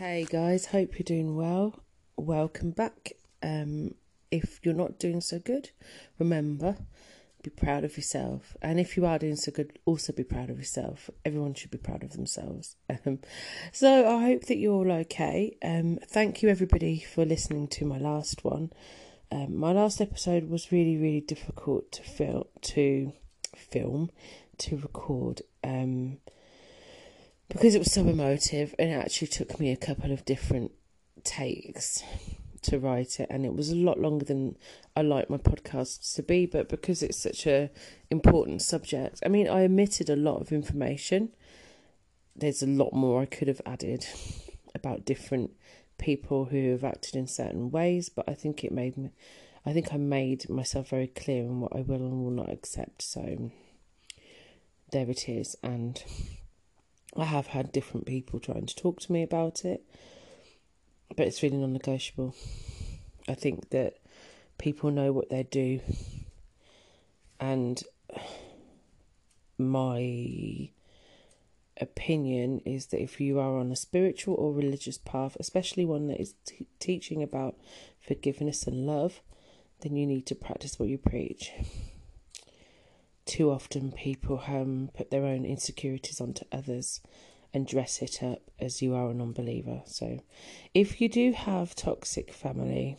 Hey guys, hope you're doing well. Welcome back. Um, if you're not doing so good, remember, be proud of yourself. And if you are doing so good, also be proud of yourself. Everyone should be proud of themselves. Um, so I hope that you're all okay. Um, thank you everybody for listening to my last one. Um, my last episode was really, really difficult to to film, to record. Because it was so emotive and it actually took me a couple of different takes to write it and it was a lot longer than I like my podcasts to be but because it's such a important subject I mean I omitted a lot of information. There's a lot more I could have added about different people who have acted in certain ways but I think it made me I think I made myself very clear on what I will and will not accept. So there it is and I have had different people trying to talk to me about it, but it's really non negotiable. I think that people know what they do, and my opinion is that if you are on a spiritual or religious path, especially one that is t- teaching about forgiveness and love, then you need to practice what you preach too often people um, put their own insecurities onto others and dress it up as you are a non believer. So, if you do have toxic family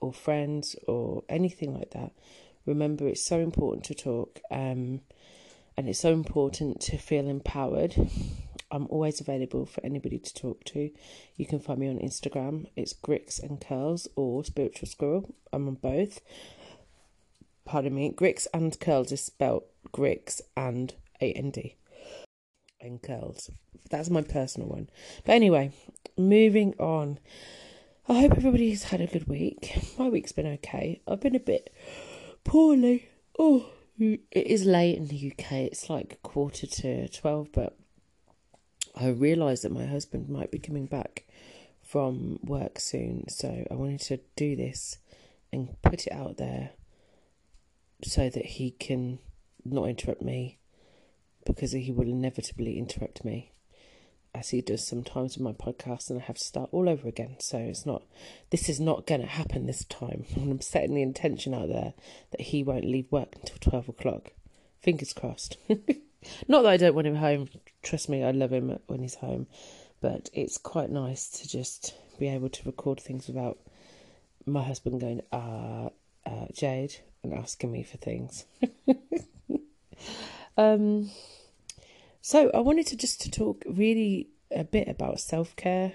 or friends or anything like that, remember it's so important to talk um, and it's so important to feel empowered. I'm always available for anybody to talk to. You can find me on Instagram. It's Grix and Curls or Spiritual Squirrel. I'm on both pardon me, Grix and curls is spelt Grix and A N D. And curls. That's my personal one. But anyway, moving on. I hope everybody's had a good week. My week's been okay. I've been a bit poorly. Oh, it is late in the UK. It's like quarter to 12, but I realised that my husband might be coming back from work soon. So I wanted to do this and put it out there so that he can not interrupt me because he will inevitably interrupt me as he does sometimes with my podcast and I have to start all over again. So it's not this is not gonna happen this time. And I'm setting the intention out there that he won't leave work until twelve o'clock. Fingers crossed. not that I don't want him home. Trust me, I love him when he's home. But it's quite nice to just be able to record things without my husband going, uh, uh Jade, and asking me for things. um, so I wanted to just to talk really a bit about self care,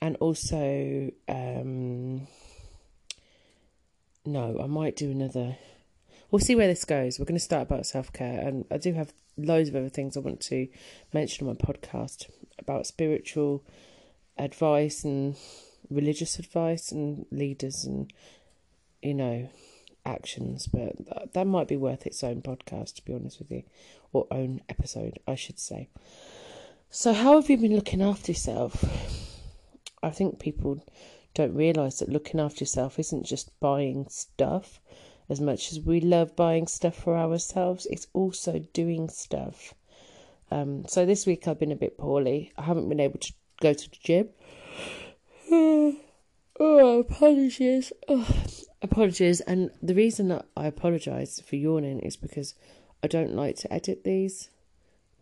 and also um, no, I might do another. We'll see where this goes. We're going to start about self care, and I do have loads of other things I want to mention on my podcast about spiritual advice and religious advice and leaders and you know actions, but that might be worth its own podcast, to be honest with you, or own episode, I should say. So, how have you been looking after yourself? I think people don't realise that looking after yourself isn't just buying stuff. As much as we love buying stuff for ourselves, it's also doing stuff. Um, so this week I've been a bit poorly. I haven't been able to go to the gym. oh, apologies. Oh, apologies. And the reason that I apologise for yawning is because I don't like to edit these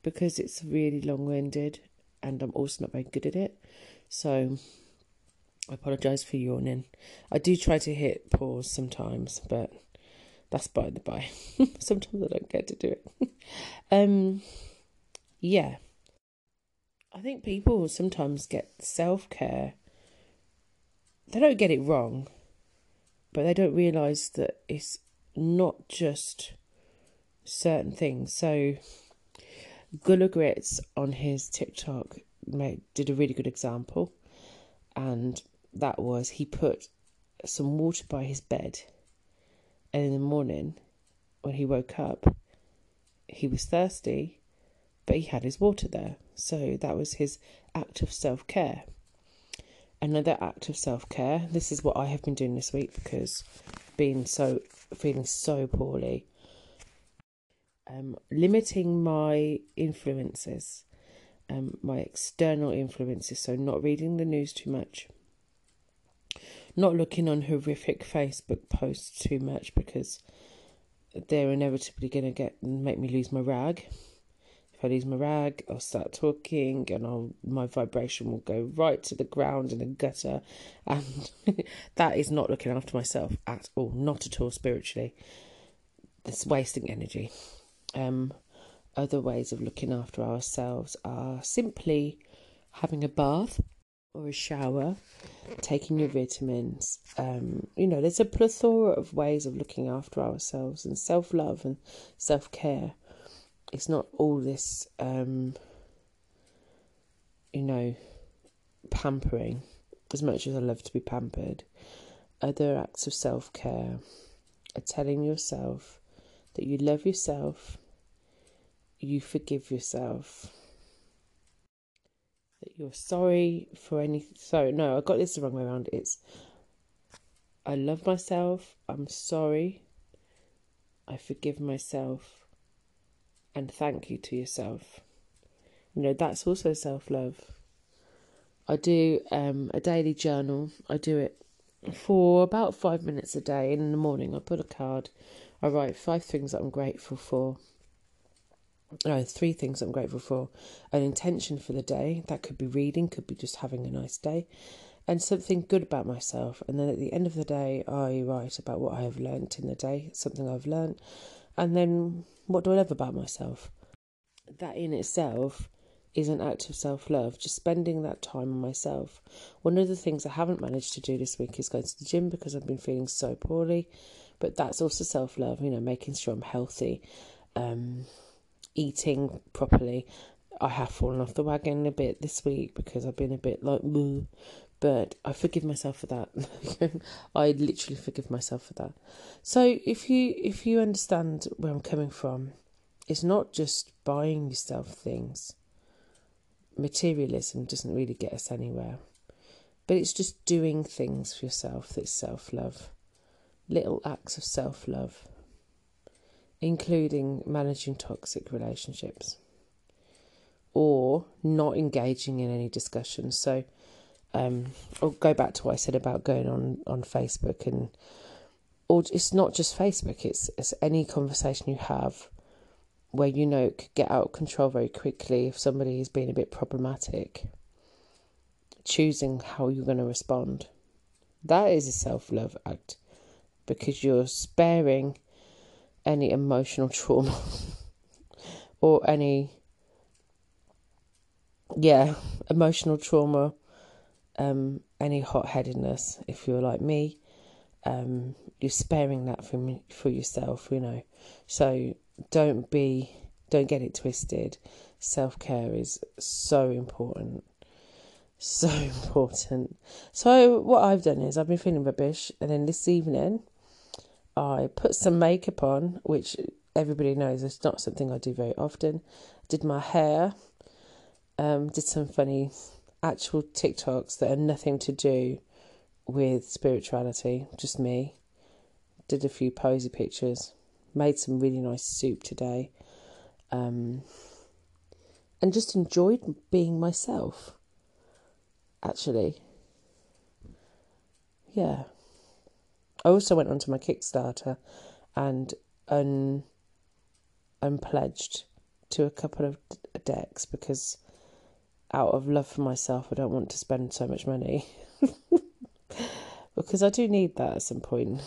because it's really long winded and I'm also not very good at it. So I apologise for yawning. I do try to hit pause sometimes, but that's by the by. sometimes I don't get to do it. um, yeah. I think people sometimes get self care. They don't get it wrong but they don't realise that it's not just certain things. So, Gula Grits on his TikTok made, did a really good example, and that was he put some water by his bed, and in the morning, when he woke up, he was thirsty, but he had his water there. So that was his act of self care another act of self care. This is what I have been doing this week because being so feeling so poorly. Um, limiting my influences. um, my external influences. So, not reading the news too much, not looking on horrific Facebook posts too much because they're inevitably going to get make me lose my rag. If I lose my rag, I'll start talking, and I'll my vibration will go right to the ground in the gutter, and that is not looking after myself at all, not at all spiritually. It's wasting energy. Um, other ways of looking after ourselves are simply having a bath or a shower, taking your vitamins. Um, you know, there's a plethora of ways of looking after ourselves and self love and self care. It's not all this, um, you know, pampering, as much as I love to be pampered. Other acts of self care are telling yourself that you love yourself, you forgive yourself that you're sorry for anything. So, no, I got this the wrong way around. It's I love myself, I'm sorry, I forgive myself, and thank you to yourself. You know, that's also self love. I do um, a daily journal. I do it for about five minutes a day. In the morning, I put a card. I write five things that I'm grateful for no, three things I'm grateful for an intention for the day. That could be reading, could be just having a nice day, and something good about myself. And then at the end of the day, I write about what I have learnt in the day, something I've learnt, and then what do I love about myself. That in itself is an act of self love, just spending that time on myself. One of the things I haven't managed to do this week is go to the gym because I've been feeling so poorly, but that's also self love, you know, making sure I'm healthy. Um, eating properly. I have fallen off the wagon a bit this week because I've been a bit like moo, but I forgive myself for that. I literally forgive myself for that. So if you if you understand where I'm coming from, it's not just buying yourself things. Materialism doesn't really get us anywhere. But it's just doing things for yourself that's self love. Little acts of self love including managing toxic relationships or not engaging in any discussions. So, um, I'll go back to what I said about going on, on Facebook and or it's not just Facebook, it's it's any conversation you have where you know it could get out of control very quickly if somebody is being a bit problematic. Choosing how you're going to respond. That is a self love act because you're sparing any emotional trauma or any yeah emotional trauma um any hot-headedness if you're like me um you're sparing that for for yourself you know. So don't be don't get it twisted. Self-care is so important. So important. So what i've done is i've been feeling rubbish and then this evening I put some makeup on, which everybody knows is not something I do very often. Did my hair, um, did some funny actual TikToks that are nothing to do with spirituality, just me. Did a few posy pictures, made some really nice soup today, um, and just enjoyed being myself. Actually, yeah. I also went onto my Kickstarter and un unpledged to a couple of decks because out of love for myself, I don't want to spend so much money because I do need that at some point.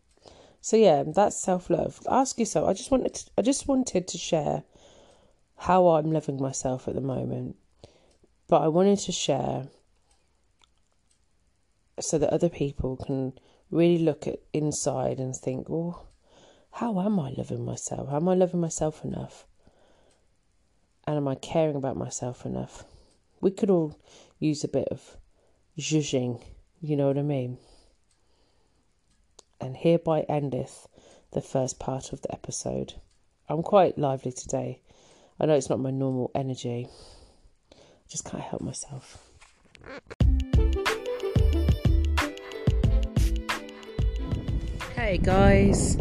so yeah, that's self love. Ask yourself. I just wanted to, I just wanted to share how I'm loving myself at the moment, but I wanted to share so that other people can really look at inside and think, well, how am I loving myself? Am I loving myself enough? And am I caring about myself enough? We could all use a bit of zhuzhing, you know what I mean? And hereby endeth the first part of the episode. I'm quite lively today. I know it's not my normal energy. I just can't help myself. Hey guys,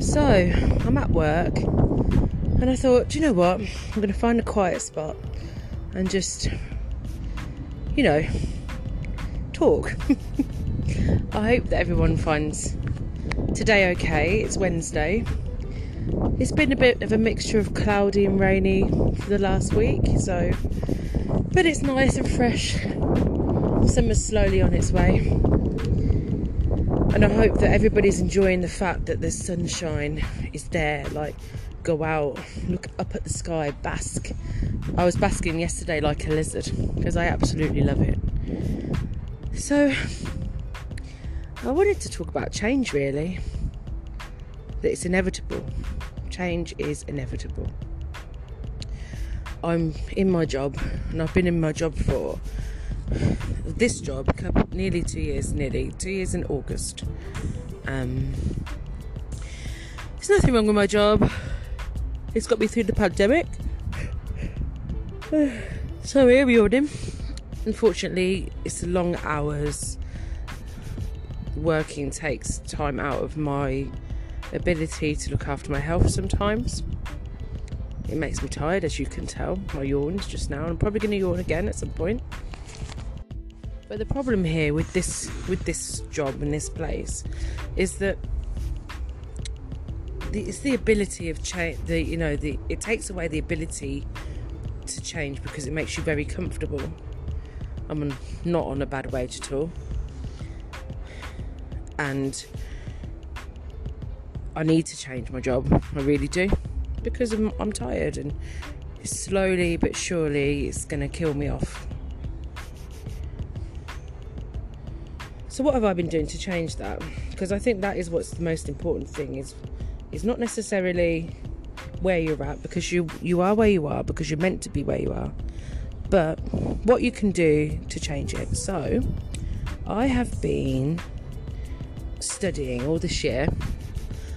so I'm at work and I thought, do you know what? I'm going to find a quiet spot and just, you know, talk. I hope that everyone finds today okay. It's Wednesday. It's been a bit of a mixture of cloudy and rainy for the last week, so but it's nice and fresh. Summer's slowly on its way. And I hope that everybody's enjoying the fact that the sunshine is there. Like, go out, look up at the sky, bask. I was basking yesterday like a lizard because I absolutely love it. So, I wanted to talk about change really. That it's inevitable. Change is inevitable. I'm in my job, and I've been in my job for this job nearly two years, nearly two years in August. Um, there's nothing wrong with my job. It's got me through the pandemic. so here we are. Unfortunately, it's long hours. Working takes time out of my ability to look after my health sometimes. It makes me tired, as you can tell. I yawned just now, and I'm probably going to yawn again at some point. But the problem here with this with this job in this place is that the, it's the ability of change. The you know the it takes away the ability to change because it makes you very comfortable. I'm not on a bad wage at all, and I need to change my job. I really do because I'm, I'm tired and slowly but surely it's going to kill me off. So what have I been doing to change that? Because I think that is what's the most important thing is is not necessarily where you're at because you you are where you are because you're meant to be where you are. But what you can do to change it. So I have been studying all this year.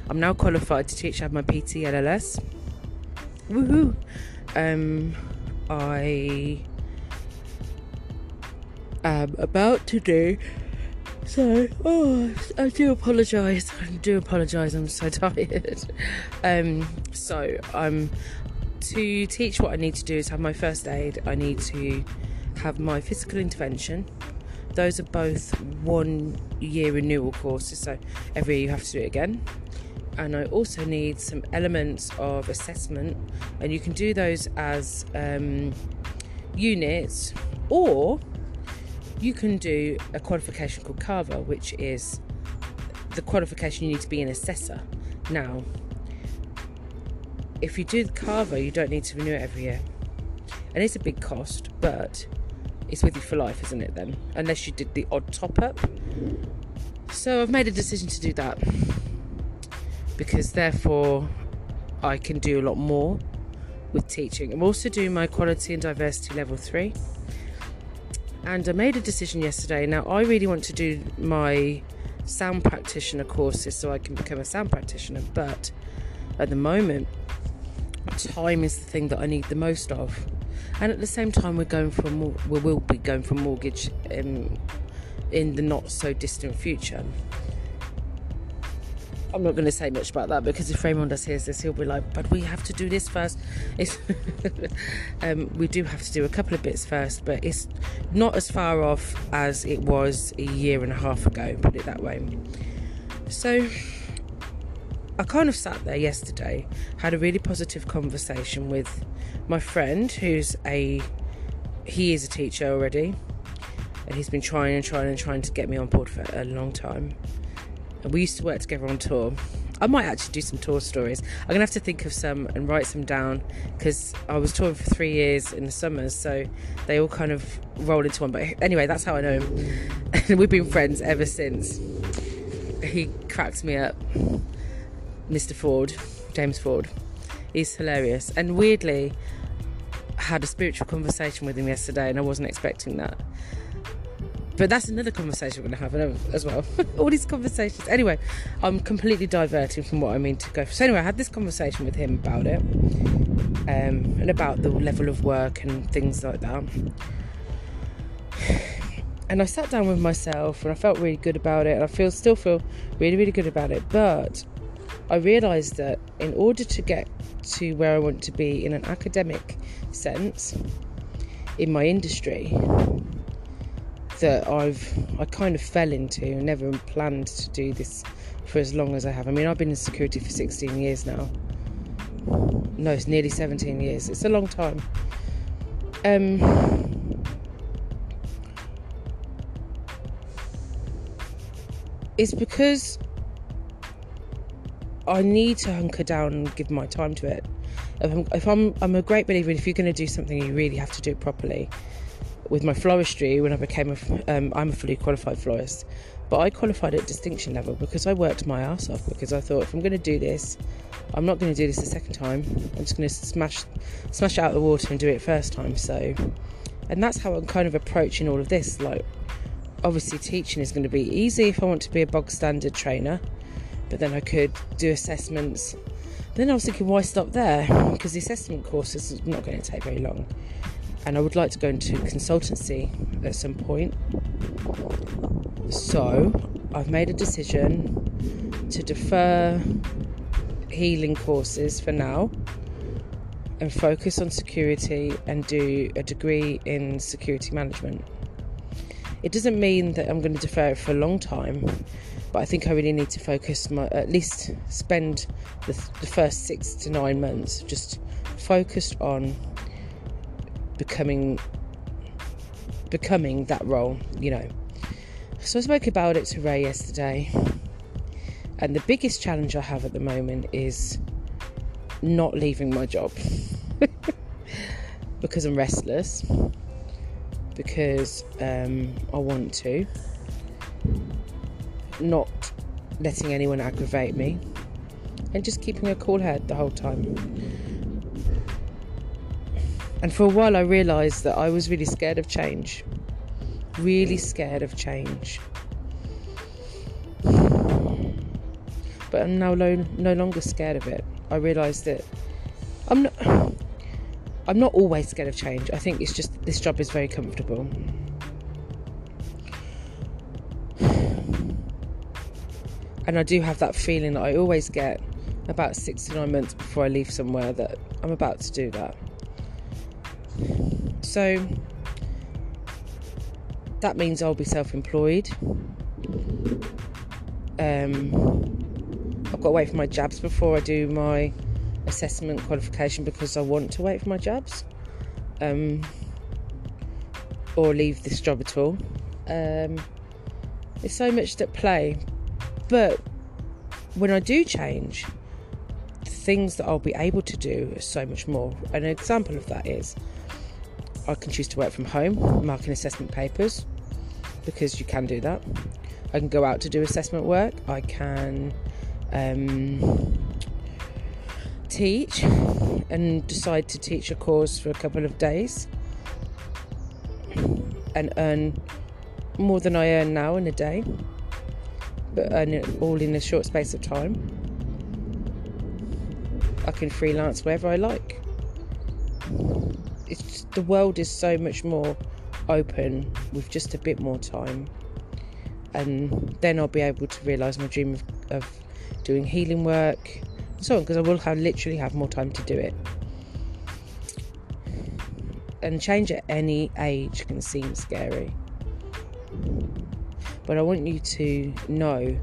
I'm now qualified to teach. I have my PT LLS woohoo! Um, I am about to do. So, oh, I do apologise. I do apologise. I'm so tired. Um, so I'm to teach. What I need to do is have my first aid. I need to have my physical intervention. Those are both one year renewal courses, so every year you have to do it again and I also need some elements of assessment, and you can do those as um, units, or you can do a qualification called CAVA, which is the qualification you need to be an assessor. Now, if you do the you don't need to renew it every year, and it's a big cost, but it's with you for life, isn't it? Then, unless you did the odd top up. So I've made a decision to do that because therefore I can do a lot more with teaching. I'm also doing my equality and diversity level three. And I made a decision yesterday. Now, I really want to do my sound practitioner courses so I can become a sound practitioner, but at the moment, time is the thing that I need the most of. And at the same time, we're going for we will be going for mortgage in, in the not so distant future. I'm not going to say much about that because if Raymond does hear this, he'll be like, "But we have to do this first. um, we do have to do a couple of bits first, but it's not as far off as it was a year and a half ago. Put it that way. So I kind of sat there yesterday, had a really positive conversation with my friend, who's a he is a teacher already, and he's been trying and trying and trying to get me on board for a long time we used to work together on tour. I might actually do some tour stories. I'm gonna have to think of some and write some down because I was touring for three years in the summers, so they all kind of roll into one. But anyway, that's how I know him, and we've been friends ever since. He cracks me up, Mr. Ford, James Ford. He's hilarious, and weirdly, I had a spiritual conversation with him yesterday, and I wasn't expecting that. But that's another conversation we're going to have as well. All these conversations. Anyway, I'm completely diverting from what I mean to go. For. So anyway, I had this conversation with him about it, um, and about the level of work and things like that. And I sat down with myself, and I felt really good about it, and I feel still feel really, really good about it. But I realised that in order to get to where I want to be in an academic sense, in my industry that I've I kind of fell into and never planned to do this for as long as I have. I mean, I've been in security for 16 years now. No, it's nearly 17 years. It's a long time. Um, it's because I need to hunker down and give my time to it. If I'm, if I'm, I'm a great believer. If you're going to do something, you really have to do it properly. With my floristry, when I became a, um, I'm a fully qualified florist, but I qualified at distinction level because I worked my ass off. Because I thought if I'm going to do this, I'm not going to do this a second time. I'm just going to smash, smash it out of the water and do it first time. So, and that's how I'm kind of approaching all of this. Like, obviously, teaching is going to be easy if I want to be a bog standard trainer but then I could do assessments. Then I was thinking, why stop there? Because the assessment course is not going to take very long, and I would like to go into consultancy at some point. So I've made a decision to defer healing courses for now and focus on security and do a degree in security management. It doesn't mean that I'm going to defer it for a long time but I think I really need to focus my at least spend the, the first six to nine months just focused on becoming becoming that role, you know. So I spoke about it to Ray yesterday, and the biggest challenge I have at the moment is not leaving my job. Because I'm restless, because um, I want to, not letting anyone aggravate me, and just keeping a cool head the whole time. And for a while, I realised that I was really scared of change. Really scared of change. But I'm now no, no longer scared of it. I realised that I'm not. I'm not always scared of change. I think it's just this job is very comfortable. And I do have that feeling that I always get about six to nine months before I leave somewhere that I'm about to do that. So that means I'll be self employed. Um, I've got to wait for my jabs before I do my assessment qualification because I want to wait for my jabs um, or leave this job at all. Um, there's so much at play, but when I do change, the things that I'll be able to do is so much more. An example of that is I can choose to work from home, marking assessment papers, because you can do that. I can go out to do assessment work. I can um, teach and decide to teach a course for a couple of days and earn more than I earn now in a day but earn it all in a short space of time. I can freelance wherever I like. It's the world is so much more open with just a bit more time, and then I'll be able to realise my dream of, of doing healing work and so on because I will have literally have more time to do it. And change at any age can seem scary. But I want you to know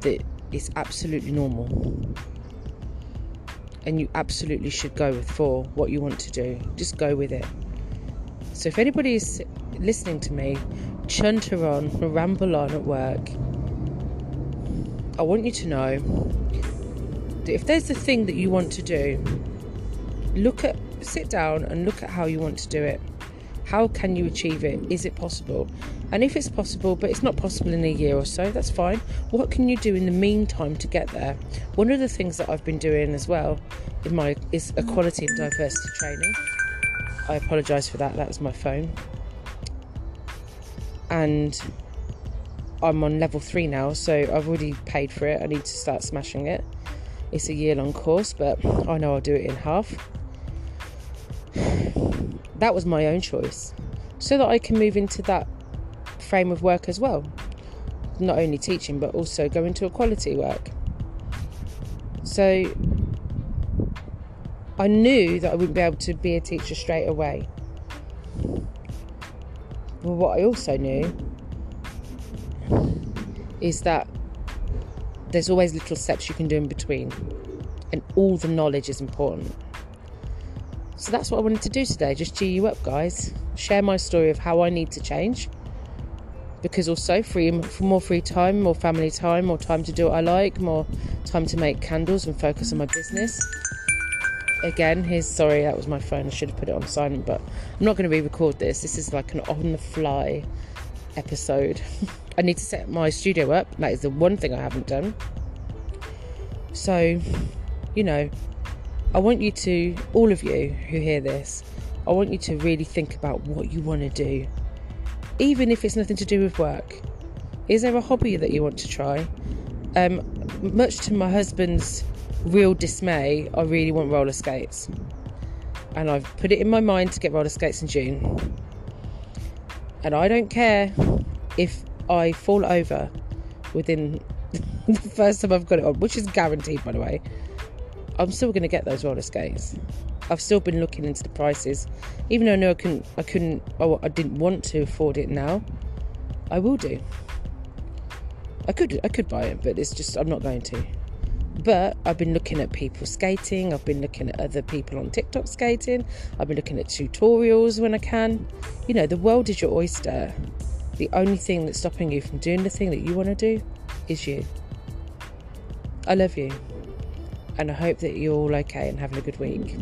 that it's absolutely normal. And you absolutely should go with for what you want to do. Just go with it. So if anybody is listening to me, chunter on, ramble on at work, I want you to know that if there's a thing that you want to do, look at sit down and look at how you want to do it. How can you achieve it? Is it possible? And if it's possible, but it's not possible in a year or so, that's fine. What can you do in the meantime to get there? One of the things that I've been doing as well in my is equality and diversity training. I apologise for that. That was my phone. And I'm on level three now, so I've already paid for it. I need to start smashing it. It's a year long course, but I know I'll do it in half. That was my own choice, so that I can move into that frame of work as well. Not only teaching, but also go into equality work. So I knew that I wouldn't be able to be a teacher straight away. But what I also knew is that there's always little steps you can do in between, and all the knowledge is important. So that's what I wanted to do today, just cheer you up, guys. Share my story of how I need to change. Because also free for more free time, more family time, more time to do what I like, more time to make candles and focus on my business. Again, here's sorry that was my phone. I should have put it on silent, but I'm not going to re-record this. This is like an on-the-fly episode. I need to set my studio up. That is the one thing I haven't done. So, you know, I want you to, all of you who hear this, I want you to really think about what you want to do, even if it's nothing to do with work. Is there a hobby that you want to try? Um, much to my husband's real dismay, I really want roller skates. And I've put it in my mind to get roller skates in June. And I don't care if I fall over within the first time I've got it on, which is guaranteed, by the way. I'm still going to get those roller skates. I've still been looking into the prices, even though I know I couldn't, I couldn't, oh, I didn't want to afford it now. I will do. I could, I could buy it, but it's just I'm not going to. But I've been looking at people skating. I've been looking at other people on TikTok skating. I've been looking at tutorials when I can. You know, the world is your oyster. The only thing that's stopping you from doing the thing that you want to do is you. I love you and I hope that you're all okay and having a good week.